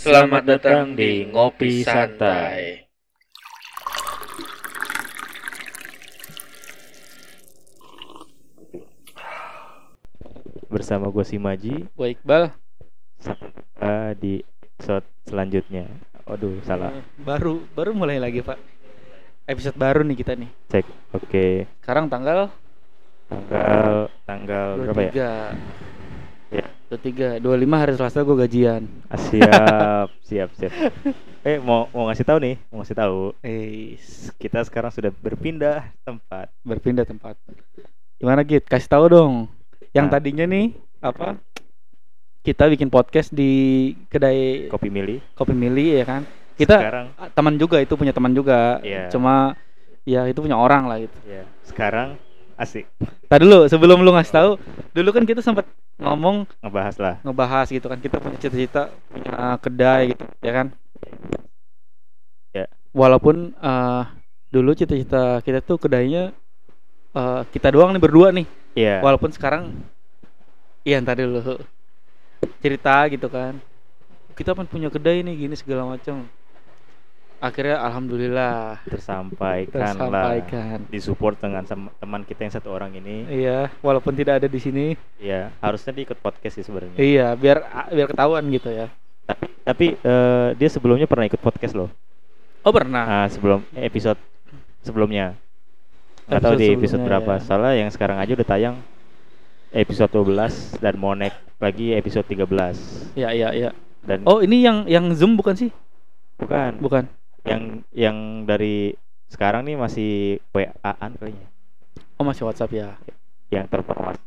Selamat datang di Ngopi Santai. bersama gue Simaji Gue Iqbal uh, di episode selanjutnya. Waduh, salah. Eh, Baru baru mulai lagi pak Episode baru nih kita nih Cek. Oke. Sekarang tanggal Tanggal tanggal berapa ya? 23 Ya. 23 25 hari Selasa gue gajian Ah, siap, siap, siap. Eh, mau mau ngasih tahu nih, mau ngasih tahu. Eh Kita sekarang sudah berpindah tempat. berpindah tempat Gimana Git? Kasih tahu dong Yang Nah. tadinya nih Apa Kita bikin podcast di kedai Kopi Mili. Kopi Mili ya kan Kita sekarang ah, teman juga itu punya teman juga Iya. Cuma ya itu punya orang lah gitu ya, sekarang asik Tadi dulu sebelum lu ngasih tahu Dulu kan kita sempat ngomong ngebahas lah. ngebahas gitu kan kita punya cita-cita punya kedai gitu ya kan Ya. walaupun eh, dulu cita-cita kita tuh kedainya eh, kita doang nih berdua nih Iya. walaupun sekarang iya ntar dulu cerita gitu kan kita kan punya kedai nih gini segala macam akhirnya alhamdulillah tersampaikan, lah. tersampaikan Disupport dengan teman kita yang satu orang ini. iya walaupun tidak ada di sini Ya, harusnya dia ikut podcast sih sebenarnya. iya biar biar ketahuan gitu ya Tapi tapi eh, dia sebelumnya pernah ikut podcast loh. oh pernah Nah, sebelum episode sebelumnya. Nggak tahu di episode berapa. ya. Soalnya yang sekarang aja udah tayang episode 12 dan mau naik lagi episode 13. ya ya ya Dan Oh ini yang yang zoom bukan sih? bukan Bukan. Yang yang dari sekarang nih masih WA-an kayaknya. Oh masih WhatsApp ya. Yang telepon WhatsApp,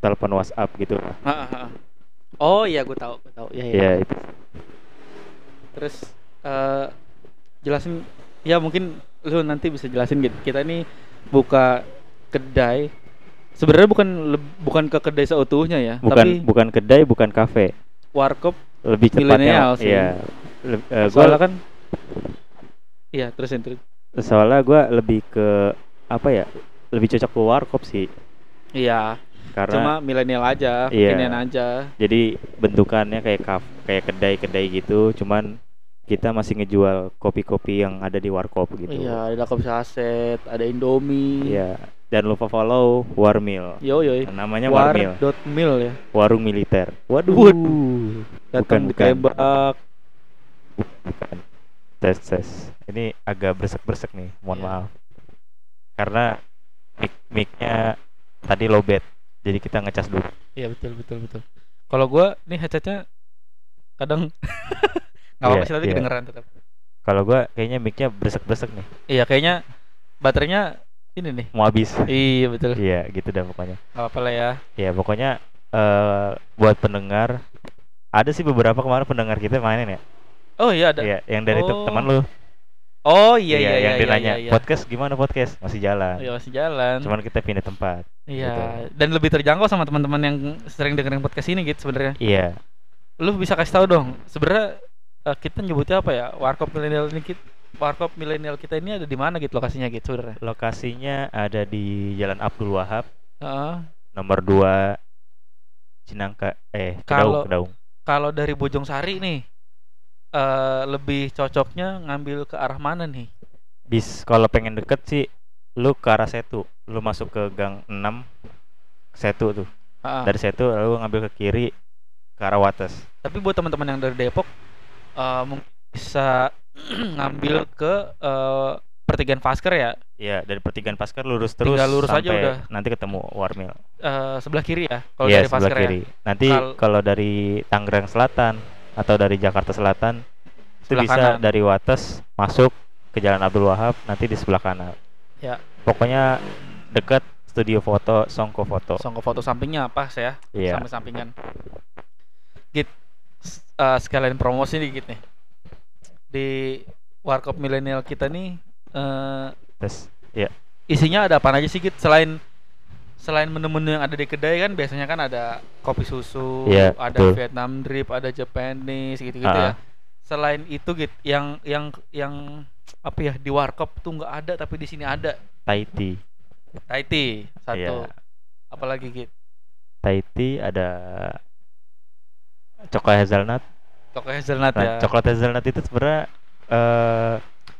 telepon WhatsApp gitu. Ha, ha, ha. Oh iya gue tahu, gue tahu. Ya ya. Iya, itu. Terus eh jelasin ya mungkin lu nanti bisa jelasin gitu. Kita ini buka kedai. Sebenarnya bukan bukan ke kedai seutuhnya ya, Bukan tapi bukan kedai, bukan kafe. warkop Lebih cepatnya sih. iya. Le- gua soalnya kan Iya, terusin terus. soalnya gue lebih ke apa ya lebih cocok ke warkop sih Iya, karena cuma milenial aja, Iya. aja. jadi bentukannya kayak kaf kayak kedai-kedai gitu cuman kita masih ngejual kopi-kopi yang ada di warkop gitu Iya, ada kopi saset, ada Indomie. Iya. dan lupa follow warmil Yo yo. namanya warmil War.mil ya. warung militer waduh Waduh. Datang Bukan, di bukan. bukan tes tes ini agak bersek-bersek nih mohon Iya. maaf karena mic micnya tadi lowbat jadi kita ngecas dulu Iya betul betul betul. Kalau gua nih headsetnya kadang nggak apa-apa Iya, sih tapi iya. kedengeran tetap. kalau gua kayaknya micnya bersek-bersek nih Iya kayaknya baterainya ini nih. mau habis Iya betul. iya gitu dah pokoknya Gak apa-apa lah ya. ya pokoknya eh buat pendengar ada sih beberapa kemarin pendengar kita mainin ya Oh iya ada. iya yang dari Oh. te- teman lu Oh iya iya yang iya dia iya, nanya iya, iya. podcast gimana podcast masih jalan Iya masih jalan. cuman kita pindah tempat iya. Dan lebih terjangkau sama teman-teman yang sering dengerin podcast ini gitu sebenarnya. iya Lu bisa kasih tahu dong. Sebenarnya eh, kita nyebutnya apa ya? Warkop milenial ini kita Warkop milenial kita ini ada di mana gitu lokasinya gitu sebenarnya? lokasinya ada di Jalan Abdul Wahab Heeh. nomor 2 Cinangka eh Kedaung kalau dari Bojong Sari nih eh lebih cocoknya ngambil ke arah mana nih? bis kalau pengen deket sih lu ke arah Setu lu masuk ke gang 6 Setu tuh Ah, dari Setu lalu ngambil ke kiri ke arah Wates Tapi buat teman-teman yang dari Depok mungkin bisa ngambil ke eh, pertigaan Fasker ya Iya, dari pertigaan Paskar lurus terus Tinggal lurus aja udah. nanti ketemu Warmil. eh, sebelah kiri ya kalau Iya, dari sebelah Fasker ya. kiri. Nanti Kal- kalau dari Tangerang Selatan atau dari Jakarta Selatan itu Sebelah bisa kanan. dari Wates masuk ke Jalan Abdul Wahab nanti di sebelah kanan. Ya. Pokoknya dekat studio foto Songko Foto. Songko foto sampingnya pas ya, Iya. sampai sampingan. Git eh, sekalian promosi dikit nih. Di Warkop milenial kita nih eh Terus ya, isinya ada apa aja sih Git selain selain menu-menu yang ada di kedai kan biasanya kan ada kopi susu, Iya, ada betul. Vietnam drip, ada Japanese gitu-gitu Ah. ya. Selain itu Git yang yang yang apa ya di warkop tuh nggak ada tapi di sini ada. Thai tea. Thai tea satu. Iya. Apalagi Git? Thai tea ada coklat hazelnut. Coklat hazelnut Nah, ya. coklat hazelnut itu sebenarnya eh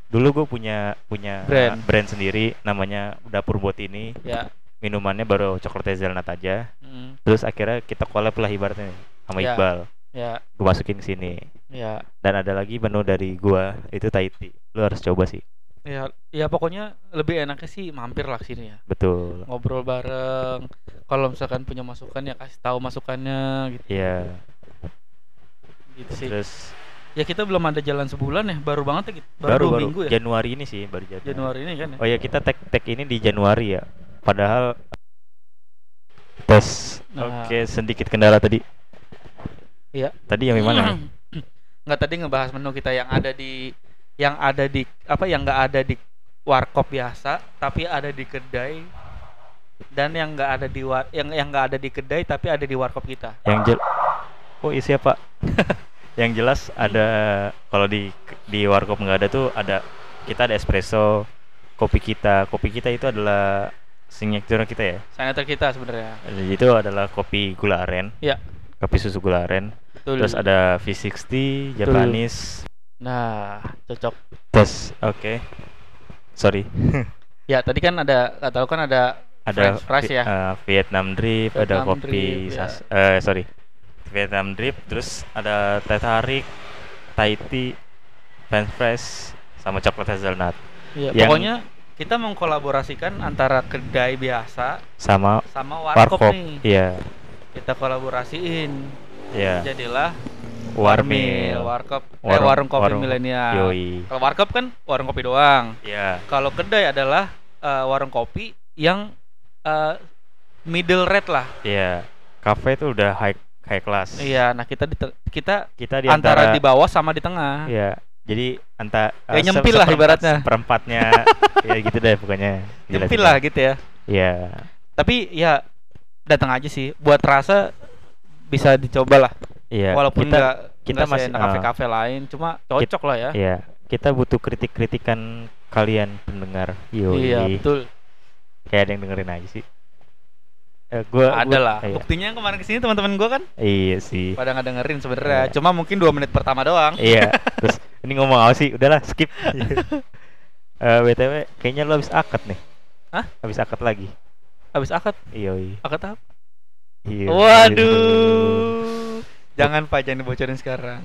dulu gue punya punya Brand. brand sendiri namanya Dapur Botini. Ya. Minumannya baru coklat hazelnut aja. Mm, Terus akhirnya kita collab lah ibaratnya sama Ya. Iqbal. ya, Gue masukin ke sini. ya. Dan ada lagi menu dari gua itu tea. Lu harus coba sih. Ya, ya pokoknya lebih enaknya sih mampir lah sini ya. Betul. Ngobrol bareng. Kalau misalkan punya masukan ya kasih tahu masukannya gitu. Iya. Gitu sih. Terus Ya kita belum ada jalan sebulan ya, baru banget ya gitu. Baru, baru baru minggu ya. Januari ini sih baru Januari. Januari ini kan ya. Oh ya kita tag tag ini di Januari ya. Padahal tes. Nah. Oke, sedikit kendala tadi. Iya. Tadi yang mana? Nggak tadi ngebahas menu kita yang ada di yang ada di apa yang nggak ada di warkop biasa tapi ada di kedai dan yang nggak ada di war yang yang nggak ada di kedai tapi ada di warkop kita. yang jel Oh, iya siapa? yang jelas ada kalau di di warkop nggak ada tuh ada kita ada espresso, kopi kita. Kopi kita itu adalah signature kita ya. Senator kita sebenarnya. Itu adalah kopi gula aren, Ya, kopi susu gula aren. betul. Terus ada V60, Japanese. Nah, cocok. Terus oke. Sorry. Ya, tadi kan ada kata lu kan ada ada French fries Vi- ya. eh, Vietnam drip, ada Vietnam kopi drip, ya. eh sorry. Vietnam drip, terus ada teh tarik, Thai tea, French fries sama coklat hazelnut ya, Yang- pokoknya kita mengkolaborasikan antara kedai biasa sama sama warkop, warkop. nih. Iya, Kita kolaborasiin. iya. Jadilah Warmil. warkop, eh, Warung- warung kopi warung- milenial. Kalau warkop kan warung kopi doang. Iya. Kalau kedai adalah eh, warung kopi yang eh, middle rate lah. Iya. Cafe itu udah high high class. Iya, nah kita di kita Kita di antara, antara di bawah sama di tengah. Iya. Jadi anta Ya, eh, se- nyempil lah ibaratnya. Seperempatnya ya gitu deh pokoknya. Gila Nyempil sih, lah gitu ya. Iya. Tapi ya datang aja sih. Buat rasa bisa dicoba lah. Iya. Walaupun kita nggak kita nggak masih- seenak ah. kafe-kafe lain, cuma cocok lah ya. Iya, kita butuh kritik-kritikan kalian pendengar. Yo, Iya, betul. Kayak ada yang dengerin aja sih. Eh, gua Ada lah. Iya, Buktinya kemarin ke sini teman-teman gua kan iya sih. pada nggak dengerin sebenarnya. Iya. Cuma mungkin dua menit pertama doang. iya. Terus ini ngomong apa sih? Udahlah, skip. Eh, BTW, kayaknya lo habis akad nih. Hah? Habis akad lagi. Habis akad, Iya, iya. akad apa? Iya. Waduh. Jangan Pak, jangan dibocorin sekarang.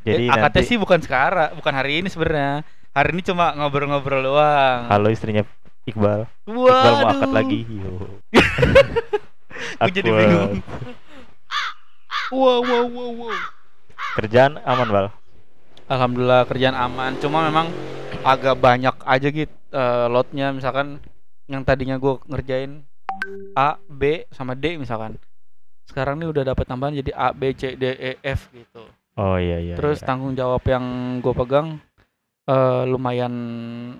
Jadi eh, akadnya nanti sih bukan sekarang, bukan hari ini sebenarnya. Hari ini cuma ngobrol-ngobrol doang. halo istrinya Iqbal. Iqbal mau akad Waduh. lagi. Yo. Gua jadi bingung. Wow, wow, wow, wow. Kerjaan aman, Bal. Alhamdulillah kerjaan aman. Cuma memang agak banyak aja gitu eh, lotnya misalkan yang tadinya gue ngerjain A, B sama D misalkan. Sekarang nih udah dapat tambahan jadi A, B, C, D, E, F gitu. Oh iya iya. Terus iya. tanggung jawab yang gue pegang eh, lumayan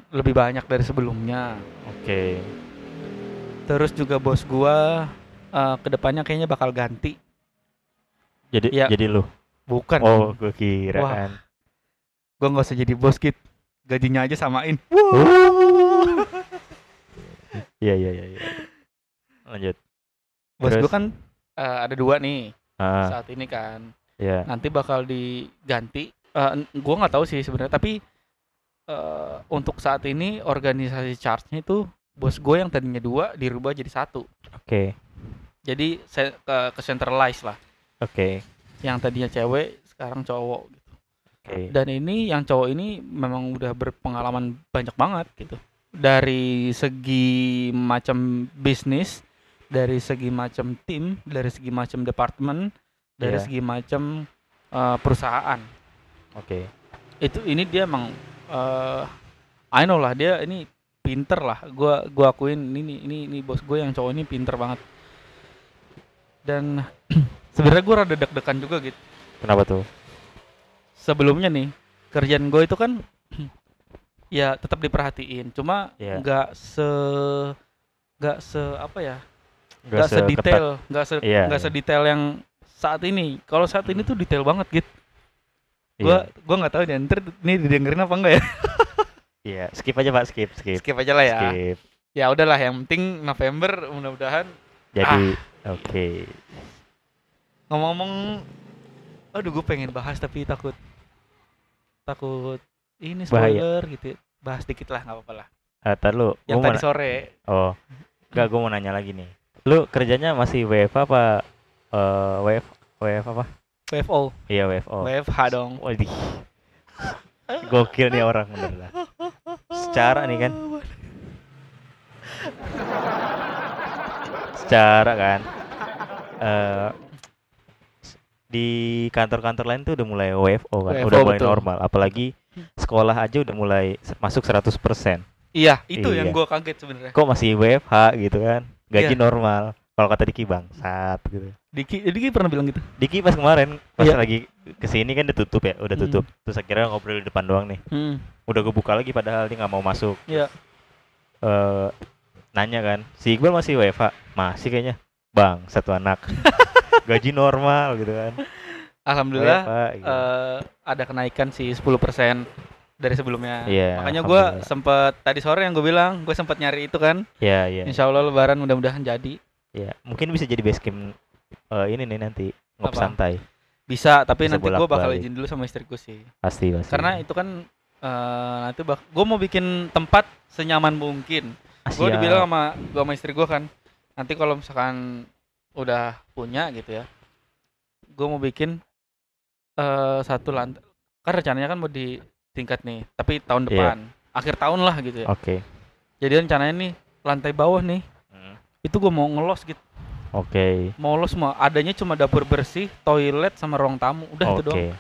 lebih banyak dari sebelumnya. Oke. Terus juga bos gua eh, ke depannya kayaknya bakal ganti. Jadi Ya. jadi lu. Bukan. Oh, gue kira Wah. kan. Gua nggak usah jadi bos kit. Gajinya aja samain. Iya iya iya. iya. Lanjut. Bos gua kan eh, ada dua nih Ah, saat ini kan. ya. Nanti bakal diganti. Eh, n- gua nggak tahu sih sebenarnya. Tapi eh, untuk saat ini organisasi charge-nya itu bos gue yang tadinya dua dirubah jadi satu. Oke. Jadi se- ke, ke centralize lah. Oke. Yang tadinya cewek sekarang cowok gitu. Oke. dan ini yang cowok ini memang udah berpengalaman banyak banget gitu dari segi macam bisnis dari segi macam tim dari segi macam departemen dari Iya. segi macam eh, perusahaan Oke. itu ini dia emang eh I know lah dia ini pinter lah. Gua gua akuin ini ini ini bos gue yang cowok ini pinter banget. Dan sebenarnya gue rada deg-degan juga gitu. Kenapa tuh? sebelumnya nih kerjaan gue itu kan ya tetap diperhatiin. Cuma Iya. nggak se nggak se apa ya? Nggak sedetail nggak se nggak iya. sedetail yang saat ini. Kalau saat ini tuh detail banget gitu gua Iya. gua nggak tahu deh ntar ini didengerin apa enggak ya Iya, skip aja Pak, skip, skip. skip aja lah ya Skip. ya udahlah yang penting November mudah-mudahan Jadi Ah. oke. ngomong-ngomong aduh gue pengen bahas tapi takut takut ini Bahaya. spoiler gitu bahas dikit lah nggak apa-apa lah Eh, tar lu, yang tadi sore oh, enggak gue mau nanya lagi nih. Lu kerjanya masih WFH apa eh WF WF apa? WFO Iya WFO. WFH dong Waduh. Gokil nih orang bener lah. Secara nih kan. Secara kan. eh di kantor-kantor lain tuh udah mulai WFO kan, WFO, udah mulai betul. normal. Apalagi sekolah aja udah mulai masuk 100%. iya itu yang Iya. gue kaget sebenarnya Kok masih WFH gitu kan? Gaji Iya. normal. Kalau kata Diki bangsat gitu. Diki Diki pernah bilang gitu Diki pas kemarin pas Iya. lagi ke sini kan udah tutup ya, udah Hmm. tutup. Terus akhirnya ngobrol di depan doang nih. hmm. Udah gue buka lagi padahal dia nggak mau masuk. Iya. eh nanya kan, si Iqbal masih WFH? Masih kayaknya. Bang, satu anak. Gaji normal gitu kan. alhamdulillah WFH, gitu. eh, ada kenaikan sih 10% dari sebelumnya Iya, makanya gue sempet tadi sore yang gue bilang gue sempet nyari itu kan Iya, iya. Insya Allah Lebaran mudah-mudahan jadi Iya, mungkin bisa jadi base camp eh, ini nih nanti ngop Apa? santai. bisa tapi Bisa nanti gue bakal izin dulu sama istriku sih Pasti, pasti. karena itu kan eh, nanti bak gue mau bikin tempat senyaman mungkin gue udah siap. bilang sama gue sama istri gue kan nanti kalau misalkan udah punya gitu ya gue mau bikin eh satu lantai kan rencananya kan mau di tingkat nih tapi tahun Iya. depan akhir tahun lah gitu ya Oke. jadi rencananya nih lantai bawah nih itu gue mau ngelos gitu Oke. mau los mau adanya cuma dapur bersih toilet sama ruang tamu udah itu Oke. doang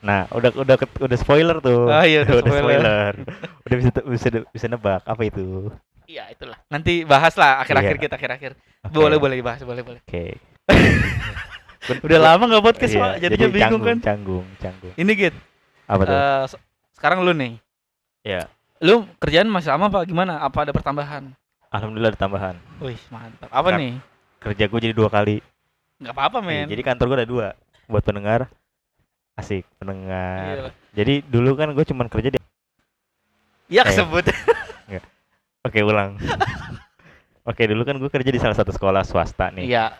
Nah, udah udah udah spoiler tuh. Ah, iya, udah spoiler. udah bisa bisa bisa nebak apa itu. iya itulah nanti bahas lah akhir-akhir Iya. kita akhir-akhir Oke. boleh boleh dibahas boleh boleh Oke. udah lama nggak podcast Iya, Pak. jadinya jadi bingung canggung, kan Canggung, canggung. ini git Apa tuh? se- sekarang lu nih ya, lu kerjaan masih sama pak gimana apa ada pertambahan alhamdulillah ada tambahan. wih mantap apa nih Kerja gue jadi dua kali. nggak apa-apa Iya, men jadi kantor gue ada dua. Buat pendengar asik pendengar. Iya. Jadi dulu kan gue cuman kerja di ya Eh. kesebut Oke, ulang. Oke, dulu kan gue kerja di salah satu sekolah swasta nih, iya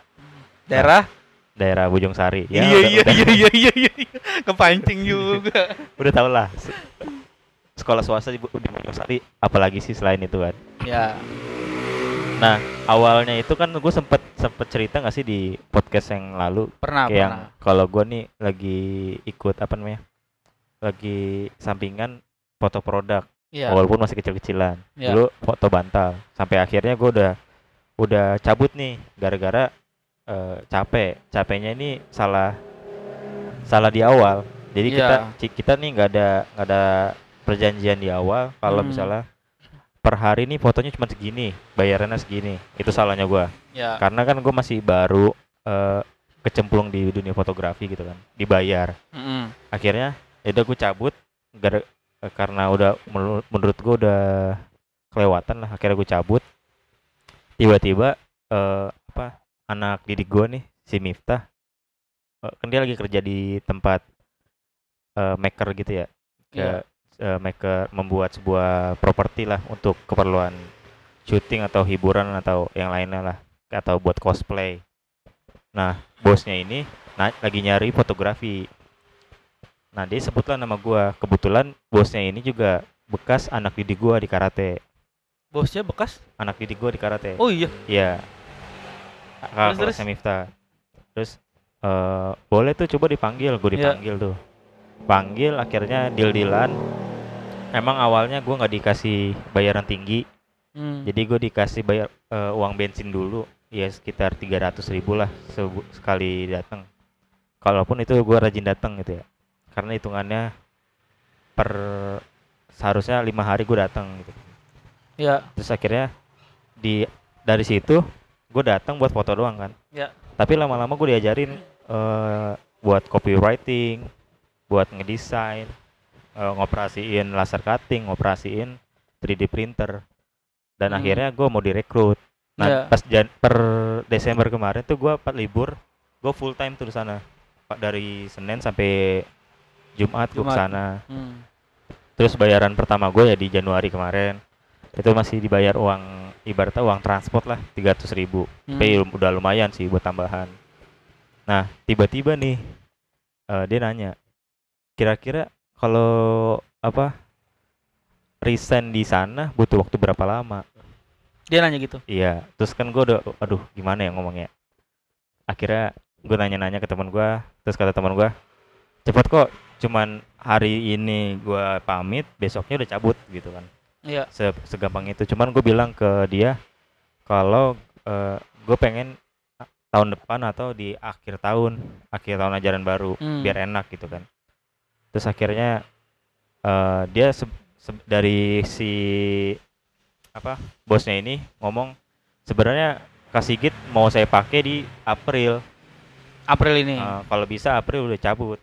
daerah daerah Bojong Sari. Ya, iya udah- iya udah- iya iya iya iya kepancing juga udah tau lah se- sekolah swasta di, di Bojong Sari apalagi sih selain itu kan ya nah awalnya itu kan gue sempet sempet cerita nggak sih di podcast yang lalu? Pernah kayak pernah. kalau gue nih lagi ikut apa namanya lagi sampingan foto produk. Iya. Walaupun masih kecil-kecilan. Iya. dulu foto bantal. Sampai akhirnya gue udah udah cabut nih gara-gara eh, capek. Capeknya ini salah salah di awal. Jadi Iya. kita kita nih nggak ada nggak ada perjanjian di awal. Kalau Hmm. misalnya per hari nih fotonya cuma segini bayarannya segini. Itu salahnya gua. Ya. Karena kan gue masih baru eh, kecemplung di dunia fotografi gitu kan dibayar. Mm-mm. akhirnya ya udah gue cabut gara eh, karena udah menurut, gue udah kelewatan lah akhirnya gue cabut. Tiba-tiba eh, apa anak didik gue nih si Miftah eh, kan dia lagi kerja di tempat eh, maker gitu ya ke Iya. Eh, maker membuat sebuah properti lah untuk keperluan syuting atau hiburan atau yang lainnya lah atau buat cosplay nah bosnya ini na- lagi nyari fotografi Nah dia sebutlah nama gua. Kebetulan bosnya ini juga bekas anak didik gua di karate. bosnya bekas Anak didik gua di karate. oh iya Iya. Kakak Terus, terus? Miftah. Terus eh boleh tuh coba dipanggil, gue Iya. dipanggil tuh. Panggil akhirnya deal-dealan. Emang awalnya gua nggak dikasih bayaran tinggi, Hmm. jadi gue dikasih bayar eh, uang bensin dulu, ya sekitar 300 ribu lah sekali datang. Kalaupun itu gua rajin datang gitu ya, karena hitungannya per seharusnya lima hari gue datang gitu. ya Terus akhirnya di dari situ gue datang buat foto doang kan. Ya. Tapi lama-lama gue diajarin eh, buat copywriting, buat ngedesain, eh, ngoperasiin laser cutting, ngoperasiin 3D printer. Dan Hmm. akhirnya gue mau direkrut. Nah, Ya. pas jan- per Desember kemarin tuh gue pas libur, gue full time tuh di sana. Pak dari Senin sampai Jumat gue Jumat. sana. Hmm. Terus bayaran pertama gue ya di Januari kemarin. Itu masih dibayar uang ibaratnya uang transport lah 300 ribu. Hmm. Tapi udah lumayan sih buat tambahan. Nah tiba-tiba nih eh, dia nanya kira-kira kalau apa resign di sana butuh waktu berapa lama Dia nanya gitu. Iya, terus kan gue udah, aduh gimana ya ngomongnya. Akhirnya gue nanya-nanya ke teman gue, terus kata teman gue, cepet kok, cuman hari ini gue pamit, besoknya udah cabut gitu kan. Iya. Se segampang itu. Cuman gue bilang ke dia kalau gue pengen tahun depan atau di akhir tahun, akhir tahun ajaran baru, Hmm. biar enak gitu kan. Terus akhirnya eh, dia se- se- dari si apa bosnya ini ngomong sebenarnya kasih git mau saya pakai di April April ini. Eh, kalau bisa April udah cabut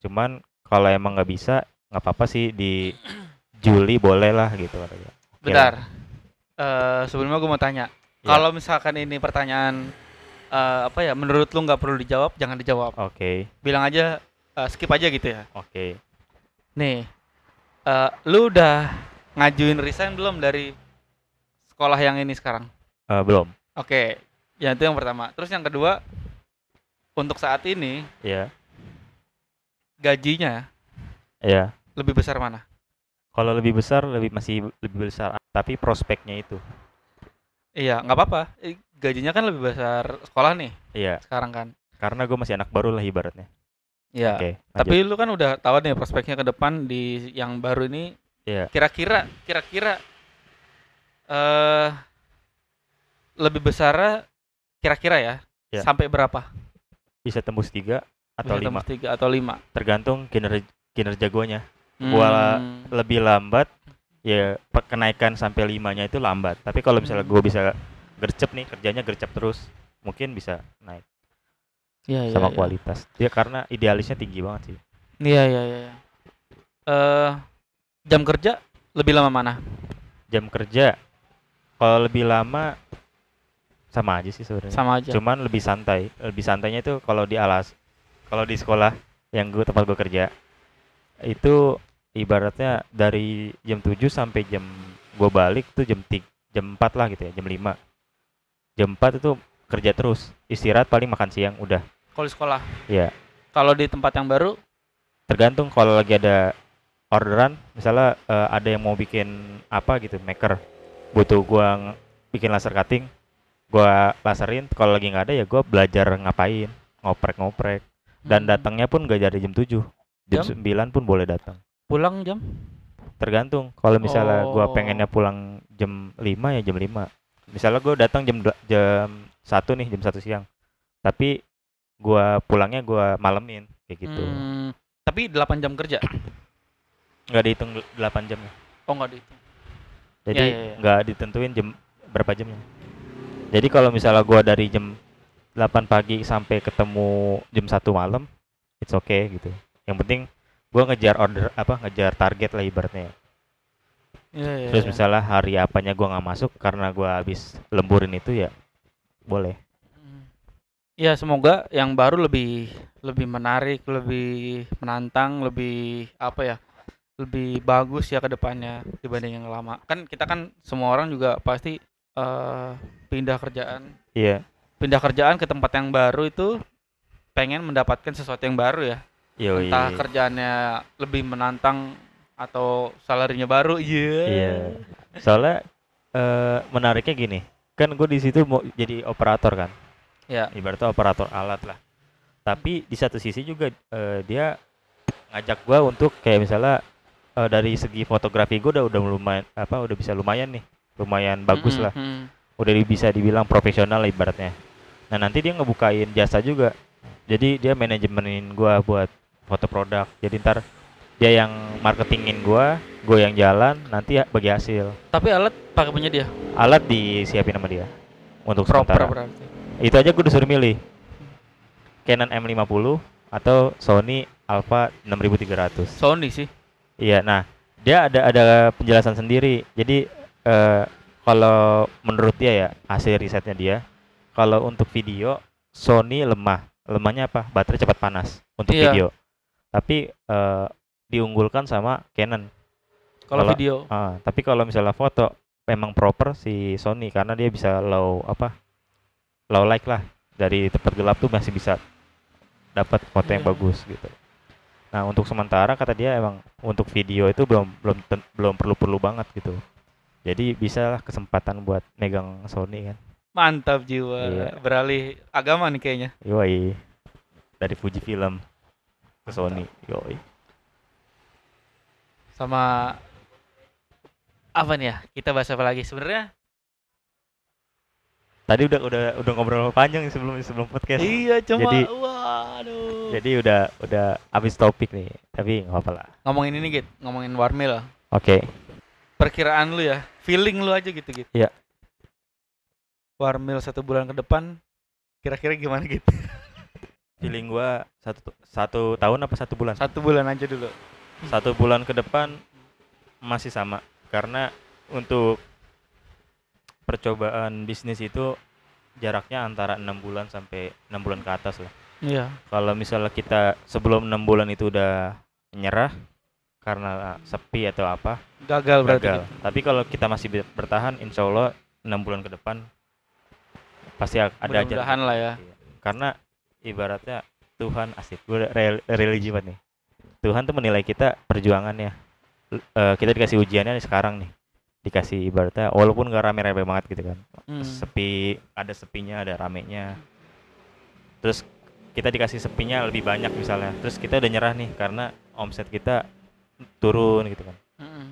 cuman kalau emang nggak bisa nggak apa-apa sih di Juli boleh lah gitu katanya. Bentar. Eh sebelumnya gue mau tanya. Ya. Kalau misalkan ini pertanyaan eh, apa ya menurut lu nggak perlu dijawab, jangan dijawab. Oke Bilang aja eh, skip aja gitu ya. oke Nih, eh, lu udah ngajuin resign belum dari sekolah yang ini sekarang? Eh, belum Oke, ya itu yang pertama. Terus yang kedua, untuk saat ini ya gajinya ya lebih besar mana? kalau lebih besar lebih masih lebih besar tapi prospeknya itu Iya, nggak apa-apa. Gajinya kan lebih besar sekolah nih iya sekarang kan. karena gue masih anak baru lah ibaratnya Iya. oke Tapi lu kan udah tahu nih prospeknya ke depan di yang baru ini Iya. kira-kira kira-kira eh lebih besar kira-kira ya, Ya. sampai berapa? bisa tembus tiga atau Bisa lima tembus tiga atau lima? tergantung kinerja kinerja guanya Gua Hmm, lebih lambat ya kenaikan sampai limanya itu lambat tapi kalau misalnya Hmm. gue bisa gercep nih kerjanya gercep terus mungkin bisa naik iya, sama iya. kualitas ya karena idealisnya tinggi banget sih Iya iya iya. Eh jam kerja lebih lama mana? jam kerja kalau lebih lama sama aja sih sebenarnya Sama aja. cuman lebih santai lebih santainya itu kalau di alas kalau di sekolah yang gue tempat gue kerja itu ibaratnya dari jam 7 sampai jam gue balik tuh jam 3, jam 4 lah gitu ya jam 5 jam 4 itu kerja terus istirahat paling makan siang udah Kalau di sekolah. ya Kalau di tempat yang baru, tergantung kalau lagi ada orderan misalnya eh, ada yang mau bikin apa gitu maker. Butuh gua bikin laser cutting gua laserin. Kalau lagi nggak ada ya gua belajar ngapain ngoprek-ngoprek. Dan hmm, datangnya pun gak dari jam 7 jam Jam? 9 pun boleh datang. Pulang jam? Tergantung. Kalau misalnya gua Oh. pengennya pulang jam 5 ya jam 5 misalnya gua datang jam jam 1 nih jam 1 siang. Tapi gua pulangnya gua malemin kayak gitu Hmm, tapi 8 jam kerja. nggak dihitung 8 jam ya. Oh enggak dihitung. jadi Ya, ya, ya. nggak ditentuin jam berapa jamnya jadi kalau misalnya gua dari jam 8 pagi sampai ketemu jam 1 malam it's okay gitu yang penting gua ngejar order apa ngejar target lah ibaratnya Iya iya. terus iya. misalnya hari apanya gua nggak masuk karena gua habis lemburin itu ya boleh. Ya semoga yang baru lebih lebih menarik, lebih menantang, lebih apa ya? Lebih bagus ya ke depannya dibanding yang lama. Kan kita kan semua orang juga pasti eh pindah kerjaan, iya pindah kerjaan ke tempat yang baru itu pengen mendapatkan sesuatu yang baru ya. Yoi. Entah kerjaannya lebih menantang atau salarinya baru. Iya. Iya. Soalnya eh menariknya gini, kan gue di situ mau jadi operator kan, Ya. ibaratnya operator alat lah. Tapi di satu sisi juga eh, dia ngajak gua untuk kayak misalnya eh, dari segi fotografi gue udah udah lumayan apa udah bisa lumayan nih, lumayan bagus Mm-mm, lah, mm. udah bisa dibilang profesional lah ibaratnya. Nah nanti dia ngebukain jasa juga, jadi dia manajemenin gua buat foto produk. Jadi ntar dia yang marketingin gua, gue yang jalan, nanti ya bagi hasil. Tapi alat pakai punya dia. alat disiapin sama dia untuk Proper sementara. berarti. Itu aja gue disuruh milih Canon M50 atau Sony Alpha 6300. Sony sih. Iya, nah dia ada ada penjelasan sendiri. Jadi eh, kalau menurut dia ya hasil risetnya dia, kalau untuk video Sony lemah. Lemahnya apa? Baterai cepat panas untuk Iya. video. Tapi eh, diunggulkan sama Canon. Kalau video. Ah, tapi kalau misalnya foto memang proper si Sony karena dia bisa low apa? Low light lah. Dari tempat gelap tuh masih bisa dapat foto yang Iya. bagus gitu nah untuk sementara kata dia emang untuk video itu belum belum ten- belum perlu perlu banget gitu jadi bisa lah kesempatan buat megang Sony kan Mantap jiwa. Iya. Beralih agama nih kayaknya. yoi dari Fuji Film ke Sony yoi Sama apa nih ya? Kita bahas apa lagi? Sebenarnya tadi udah udah udah ngobrol panjang sebelum sebelum podcast iya cuma Jadi- waduh. jadi udah udah habis topik nih tapi nggak apa lah ngomongin ini Git, ngomongin Warmil. oke Perkiraan lu ya, feeling lu aja gitu Git. Iya. Warmil satu bulan ke depan kira-kira gimana Git? feeling gua satu satu tahun apa satu bulan Satu bulan aja dulu. satu bulan ke depan masih sama karena untuk percobaan bisnis itu jaraknya antara enam bulan sampai enam bulan ke atas lah Iya. kalau misalnya kita sebelum enam bulan itu udah menyerah karena sepi atau apa Gagal berarti. gagal Git. tapi kalau kita masih ber- bertahan insya Allah enam bulan ke depan pasti ada aja Mudah-mudahan lah ya. karena ibaratnya Tuhan asik gue re- religi banget nih Tuhan tuh menilai kita perjuangannya L- eh, kita dikasih ujiannya nih sekarang nih dikasih ibaratnya walaupun gak rame-rame banget gitu kan Hmm. sepi ada sepinya ada ramenya terus kita dikasih sepinya lebih banyak misalnya terus kita udah nyerah nih karena omset kita turun gitu kan Mm-mm.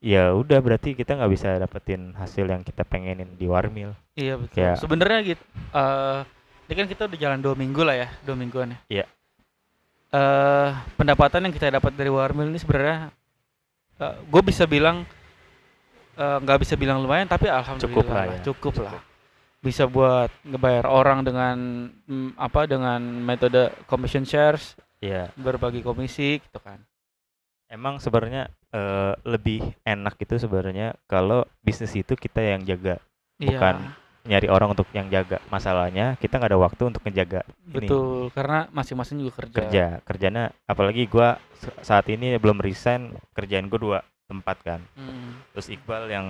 ya udah berarti kita nggak bisa dapetin hasil yang kita pengenin di warmil Iya betul. Kayak- Sebenarnya gitu. eh ini kan kita udah jalan dua minggu lah ya, dua mingguan ya. Iya. Eh pendapatan yang kita dapat dari Warmil ini sebenarnya, gue bisa bilang eh, nggak bisa bilang lumayan, tapi alhamdulillah Cukup lah ya. cukup lah. Bisa buat ngebayar orang dengan mm, apa dengan metode commission shares, ya berbagi komisi gitu kan. emang sebenarnya eh, lebih enak itu sebenarnya kalau bisnis itu kita yang jaga Bukan nyari orang untuk yang jaga masalahnya kita nggak ada waktu untuk ngejaga betul. Karena masing-masing juga kerja. kerja kerjanya apalagi gua s- saat ini belum resign kerjaan gua dua tempat kan Mm. terus Iqbal yang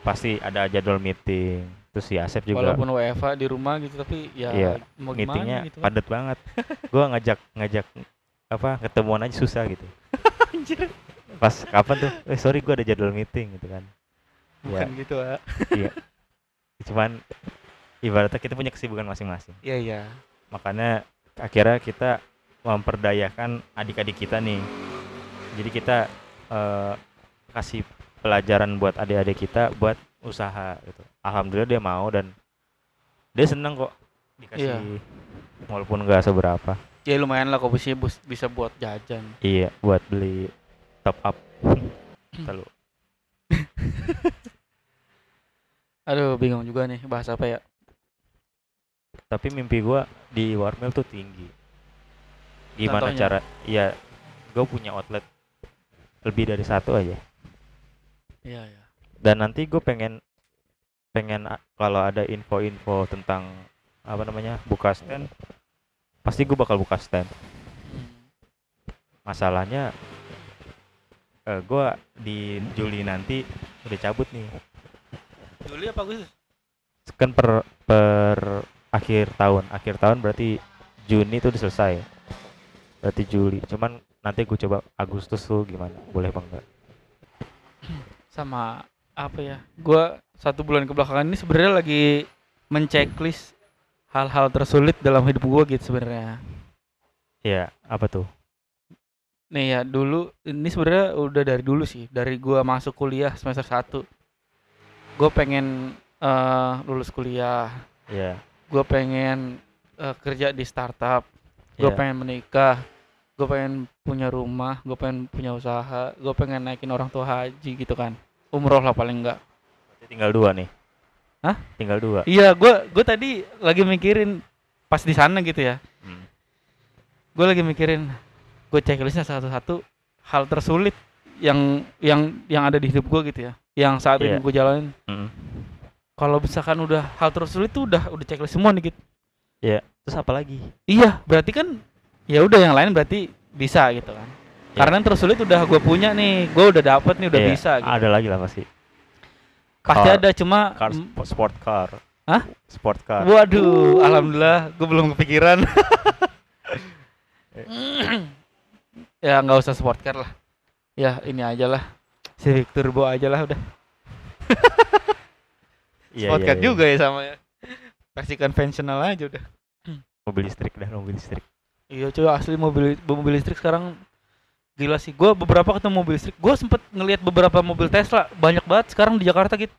pasti ada jadwal meeting terus si Asep juga Walaupun WFA di rumah gitu, tapi ya Iya, mau meetingnya gimana gitu kan. padat banget gua ngajak ngajak apa ketemuan aja susah gitu Anjir. pas kapan tuh eh sorry gua ada jadwal meeting gitu kan Bukan gitu, Pak. cuman ibaratnya kita punya kesibukan masing-masing Iya, iya. makanya akhirnya kita memperdayakan adik-adik kita nih jadi kita eh, kasih pelajaran buat adik-adik kita buat usaha gitu alhamdulillah dia mau dan dia seneng kok dikasih Iya. walaupun nggak seberapa Ya lumayan lah kok bisa bisa buat jajan. iya buat beli top up Lalu Aduh, bingung juga nih bahas apa ya. tapi mimpi gua di Warmil tuh tinggi gimana Contohnya? cara iya gue punya outlet lebih dari satu aja Iya, iya. dan nanti gue pengen pengen kalau ada info-info tentang apa namanya buka stand pasti gue bakal buka stand. Hmm. masalahnya eh gue di Juli nanti udah cabut nih. Juli apa Agustus? kan per per akhir tahun. Akhir tahun berarti Juni itu udah selesai. Berarti Juli. Cuman nanti gue coba Agustus tuh gimana? Boleh apa enggak Sama apa ya? Gua satu bulan kebelakangan ini sebenarnya lagi menceklis hal-hal tersulit dalam hidup gua gitu sebenarnya. ya apa tuh? Nih ya dulu ini sebenarnya udah dari dulu sih dari gua masuk kuliah semester 1 gue pengen eh, lulus kuliah. Ya gue pengen eh, kerja di startup. Gue ya pengen menikah. Gue pengen punya rumah. Gue pengen punya usaha. Gue pengen naikin orang tua haji gitu kan umroh lah paling enggak Berarti tinggal dua nih Hah? tinggal dua iya gue gue tadi lagi mikirin pas di sana gitu ya Hmm. gue lagi mikirin gue checklistnya satu-satu hal tersulit yang yang yang ada di hidup gue gitu ya yang saat ini Iya. gue jalanin Mm. kalau misalkan udah hal tersulit tuh udah udah checklist semua nih gitu terus apa lagi iya berarti kan ya udah yang lain berarti bisa gitu kan. Karena yang tersulit udah gue punya nih gue udah dapet nih udah Iya, bisa gitu. ada lagi lah pasti. Pasti car- ada cuma car sp- sport car. Hah? sport car. Waduh alhamdulillah gue belum kepikiran. Ya nggak usah sport car lah. Ya ini aja lah. Civic Turbo aja lah udah. Iya, sport iya, car iya. juga ya sama ya. Versi konvensional aja udah. Mobil listrik dah, mobil listrik. iya cuy asli mobil mobil listrik sekarang gila sih gua beberapa ketemu mobil listrik. Gua sempet ngelihat beberapa mobil Tesla banyak banget sekarang di Jakarta gitu